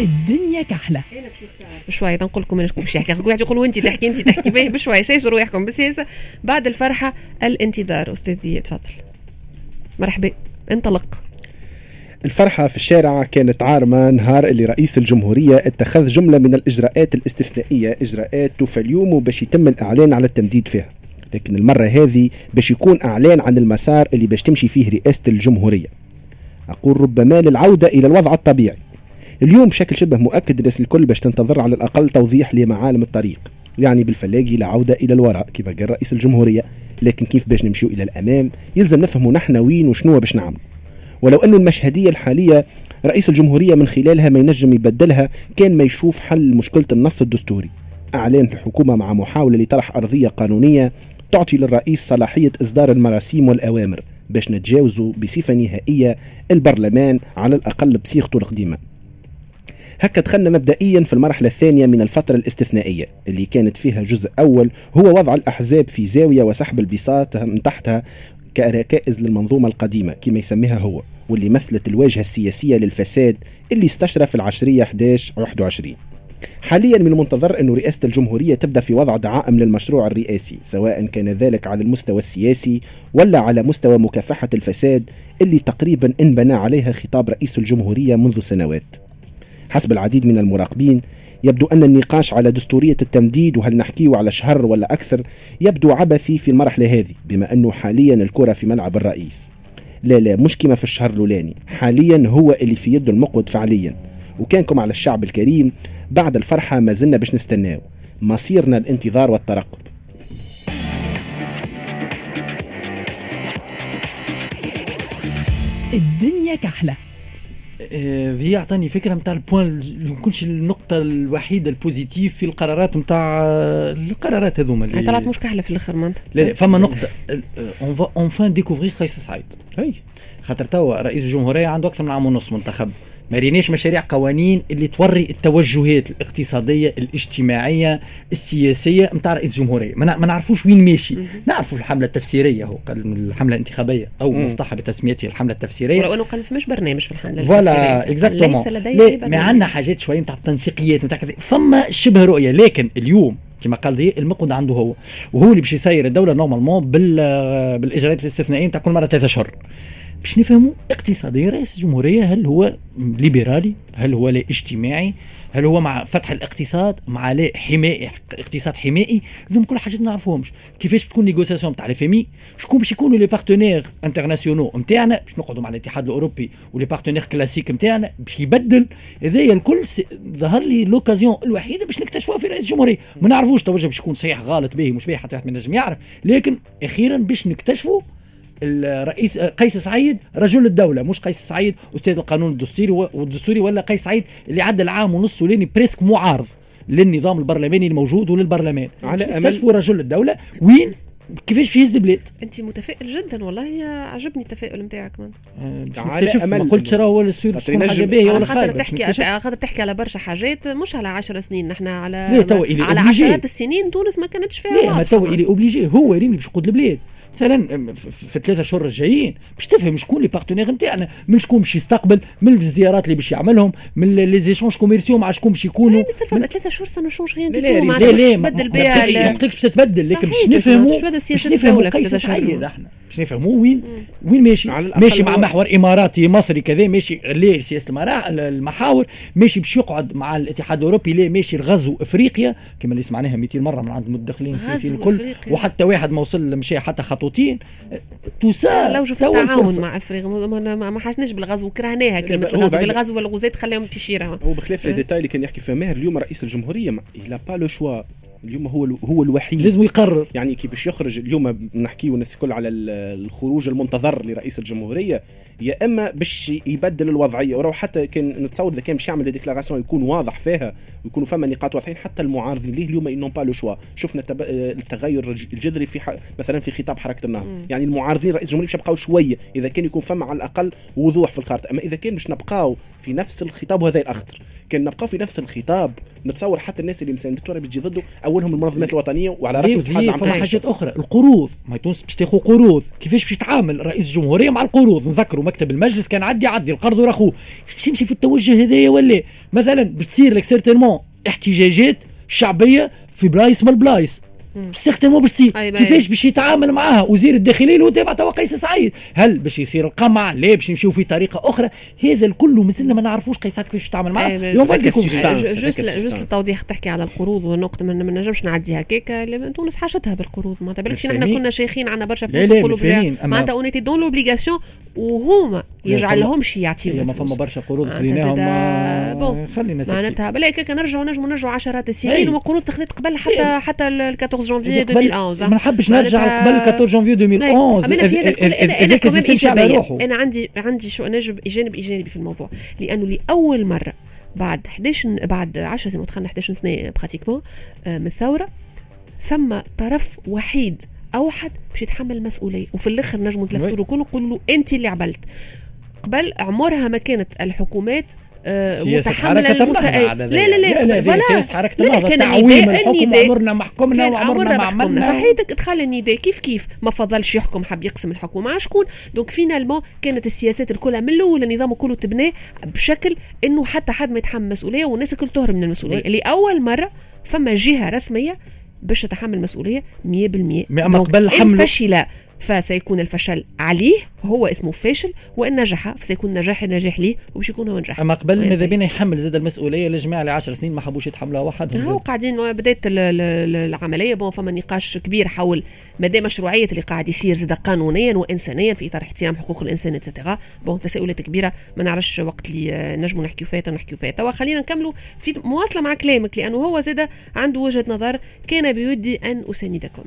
الدنيا كحلة. بشوي تنقول لكم أنا شكون باش يحكي. واحد يقولوا انت تحكي انت تحكي به بشوي سيسوا روحكم بالسياسة. بعد الفرحة الانتظار أستاذ تفضل مرحبا انطلق. الفرحة في الشارع كانت عارمة. نهار اللي رئيس الجمهورية اتخذ جملة من الإجراءات الاستثنائية إجراءات توفى اليوم وباش يتم الإعلان على التمديد فيها. لكن المرة هذه باش يكون إعلان عن المسار اللي باش تمشي فيه رئاسة الجمهورية. أقول ربما للعودة إلى الوضع الطبيعي. اليوم بشكل شبه مؤكد الناس الكل باش تنتظر على الأقل توضيح لمعالم الطريق يعني بالفلاقي لعودة إلى الوراء كما قال رئيس الجمهورية. لكن كيف باش نمشيو إلى الأمام؟ يلزم نفهموا نحن وين وشنو باش نعمل ولو أن المشهدية الحالية رئيس الجمهورية من خلالها ما ينجم يبدلها كان ما يشوف حل مشكلة النص الدستوري. أعلان الحكومة مع محاولة لطرح أرضية قانونية تعطي للرئيس صلاحية إصدار المراسيم والأوامر باش نتجاوزوا بصفة نهائية البرلمان على الأقل بصيغته القديمة. هكا دخلنا مبدئيا في المرحلة الثانية من الفترة الاستثنائية اللي كانت فيها جزء أول هو وضع الأحزاب في زاوية وسحب البساط من تحتها كركائز للمنظومة القديمة كما يسميها هو واللي مثلت الواجهة السياسية للفساد اللي استشرى في العشرية 11 21 حاليا من المنتظر أن رئاسة الجمهورية تبدأ في وضع دعائم للمشروع الرئاسي سواء كان ذلك على المستوى السياسي ولا على مستوى مكافحة الفساد اللي تقريبا انبنى عليها خطاب رئيس الجمهورية منذ سنوات. حسب العديد من المراقبين. يبدو أن النقاش على دستورية التمديد وهل نحكيه على شهر ولا أكثر يبدو عبثي في المرحلة هذه بما أنه حاليا الكرة في ملعب الرئيس. لا لا مش كما في الشهر الأولاني. حاليا هو اللي في يده المقود فعليا. وكانكم على الشعب الكريم بعد الفرحة ما زلنا باش نستناو. مصيرنا الانتظار والترقب. الدنيا كحلة. هي اعطاني فكرة نتاع ال point يكونش النقطة الوحيدة ال positive في القرارات نتاع القرارات هذوما اللي طلعت مش كحلة في الأخر مانت لا لا فما نقطة. on va enfin découvrir قيس سعيد أي. خاطر توا رئيس الجمهورية عنده أكثر من عام ونص منتخب. ما ريناش مشاريع قوانين اللي توري التوجهات الاقتصادية الاجتماعية السياسية نتاع رئيس الجمهورية. ما نعرفوش وين ماشي. نعرفوا الحملة التفسيرية هو قال من الحملة الانتخابية أو مصطلح بتسميته الحملة التفسيرية. ولو أنه قال فماش برنامج في الحملة voilà exactement ليس لديه ما عندنا حاجات شوية نتاع التنسيقيات نتاع كذا. فما شبه رؤية. لكن اليوم كما قال ذي المقود عنده هو. وهو اللي باش يسير الدولة normalement بالإجراءات الاستثنائية نتاع كل مرة ثلاثة اشهر باش نفهموا اقتصاديا رئيس الجمهورية هل هو ليبرالي؟ هل هو لا اجتماعي؟ هل هو مع فتح الاقتصاد؟ مع لا حماية اقتصاد حمائي؟ هذوم كل حاجات ما نعرفوهمش كيفاش تكون négociations تاع فامي شكون باش يكونوا les partenaires internationaux نتاعنا باش نقعدوا مع الاتحاد الأوروبي و les partenaires classiques نتاعنا باش يبدل. هذايا الكل ظهر لي l'occasion الوحيدة باش نكتشفوها في رئيس الجمهورية. ما نعرفوش توجه باش يكون صحيح غلط به مش به حتى واحد ما ينجم يعرف. لكن أخيرا باش نكتشفوا الرئيس قيس سعيد رجل الدولة مش قيس سعيد أستاذ القانون الدستوري والدستوري ولا قيس سعيد اللي عدى العام ونص ولاني presque معارض للنظام البرلماني الموجود وللبرلمان. على امل رجل الدولة؟ وين؟ كيفاش يهز البلاد أنت متفائل جدا والله عجبني التفاؤل نتاعك من. على امل ما قلتش راهو السير حاجة باهيه ولا خاطر تحكي خاطر تحكي على برشا حاجات مش على 10 سنين. نحن على على عشرات السنين تونس ما كانتش فيها لا ما تو اللي obligé. هو اللي باش يقود البلاد. مثلا في الثلاثه شهور الجايين باش تفهم شكون les partenaires نتاعنا من شكون باش يستقبل من الزيارات اللي باش يعملهم من les échanges commerciaux مع شكون باش يكونوا. من ثلاثة شهور ça ne change rien لا لا لا لا ما قلتلكش باش تتبدل لكن باش نفهموا باش نفهموا كيف سعيد إحنا. باش نفهموا وين وين ماشي؟ ماشي مع محور إماراتي مصري كذا ماشي ليه سياسه المحاور ماشي باش يقعد مع الاتحاد الأوروبي ليه ماشي الغزو إفريقيا كما اللي سمعناها 200 مرة من عند المدخلين السياسيين الكل. وحتى واحد ما وصل مشى حتى خطوتين. tout ça le chef التعاون مع إفريقيا ما حاجناش بالغزو كرهناها كلمة الغزو. بالغزو والغزاة خليهم في شيره هو بخلاف الديتاي اللي كان يحكي فيها ماهر اليوم رئيس الجمهورية n'a pas le choix اليوم هو هو الوحيد. لازم يقرر. يعني كي باش يخرج اليوم نحكيو الناس الكل على الخروج المنتظر لرئيس الجمهورية. يا إما باش يبدل الوضعيه وراه حتى كان نتصور إذا كان باش يعمل déclaration يكون واضح فيها ويكونوا فما نقاط واضحين حتى المعارضين ليه اليوم انهم pas le choix شفنا التغير الجذري في مثلا في خطاب حركة النهضه يعني المعارضين رئيس الجمهورية باش يبقاو شوية إذا كان يكون فما على الأقل وضوح في الخارطة. أما إذا كان باش نبقاو في نفس الخطاب وهذا الأخطر. كان نبقاو في نفس الخطاب نتصور حتى الناس اللي مساندته راه بتجي ضده أولهم المنظمات الوطنية وعلى رأسهم فما حاجات أخرى؟ القروض. ما تونس باش تاخذ قروض. كيفاش باش يتعامل رئيس الجمهورية مع القروض؟ نذكروا مكتب المجلس كان عدي عدي القرض وراخوه باش يمشي في التوجه هذايا ولا؟ مثلا باش تصير لك certainement احتجاجات شعبية في بلايص من البلايص certainement باش تصير كيفاش باش يتعامل معاها؟ وزير الداخليه اللي هو تابع توا قيس سعيد. هل باش يصير القمع؟ لا باش يمشيو في طريقة أخرى. هذا الكل مازلنا ما نعرفوش قيس سعيد كيفاش يتعامل معاه juste juste التوضيح تحكي على القروض ونقطه ما نجمش نعدي هكاك تونس حاجتها بالقروض. معناتها بالكش نحن كنا شيخين عندنا برشا فلوس نقولوا معناتها اونيتي دون لوبليغاسيون وهما يجعل لهمش يعطيو ما فما برشا قروض خليناهم بون. خلينا معناتها بلا هكاك نرجعوا نجموا نرجعوا عشرات السنين وقروض تخذت قبل حتى حتى ال 14 جانفي 2011 ما نحبش نرجع قبل 14 جانفي 2011 أنا في هذا أنا كمان ايجابيه أنا عندي عندي شو نجم جانب ايجابي في الموضوع لأنه لاول مره بعد 11 بعد 10 سنين دخلنا 11 سنه براتيكمون من الثوره ثم طرف وحيد اوحد باش يتحمل المسؤوليه وفي الآخر نجموا نتلفتوا له كله نقولوا له انت اللي عملت قبل عمرها ما كانت الحكومات متحمله المساءلة لا لا لا لا لا سياسة حركة النهضة كان تعويم الحكم عمرنا محكمنا وعمرنا ما عملنا صحيتك دخل النداء كيف كيف ما فضلش يحكم حب يقسم الحكم مع شكون donc finalement كانت السياسات الكلها من الأول النظام كله تبناه بشكل انه حتى حد ما يتحمل مسؤوليه والناس الكل تهرب من المسؤوليه اللي اول مره فما جهه رسميه باش تتحمل المسؤوليه 100% اما قبل حمله فشل فسيكون الفشل عليه هو اسمه فاشل وإن نجح فسيكون نجاح نجاح ليه وباش يكون هو نجاح أما قبل ماذا بينا يحمل زاد المسؤولية للجماعه اللي 10 سنين؟ ما حبوش يتحملوها وحدهم هو قاعدين بدات العملية bon فما نقاش كبير حول مدى مشروعية اللي قاعد يصير زاد قانونيا وانسانيا في إطار احترام حقوق الإنسان اتسيتيرا بون تساؤلات كبيرة ما نعرفش وقت اللي نجموا نحكيو فيها نحكيو فيها. توا خلينا نكملوا في مواصلة مع كلامك لأنه هو زاد عنده وجهة نظر كان بودي أن أساندكم.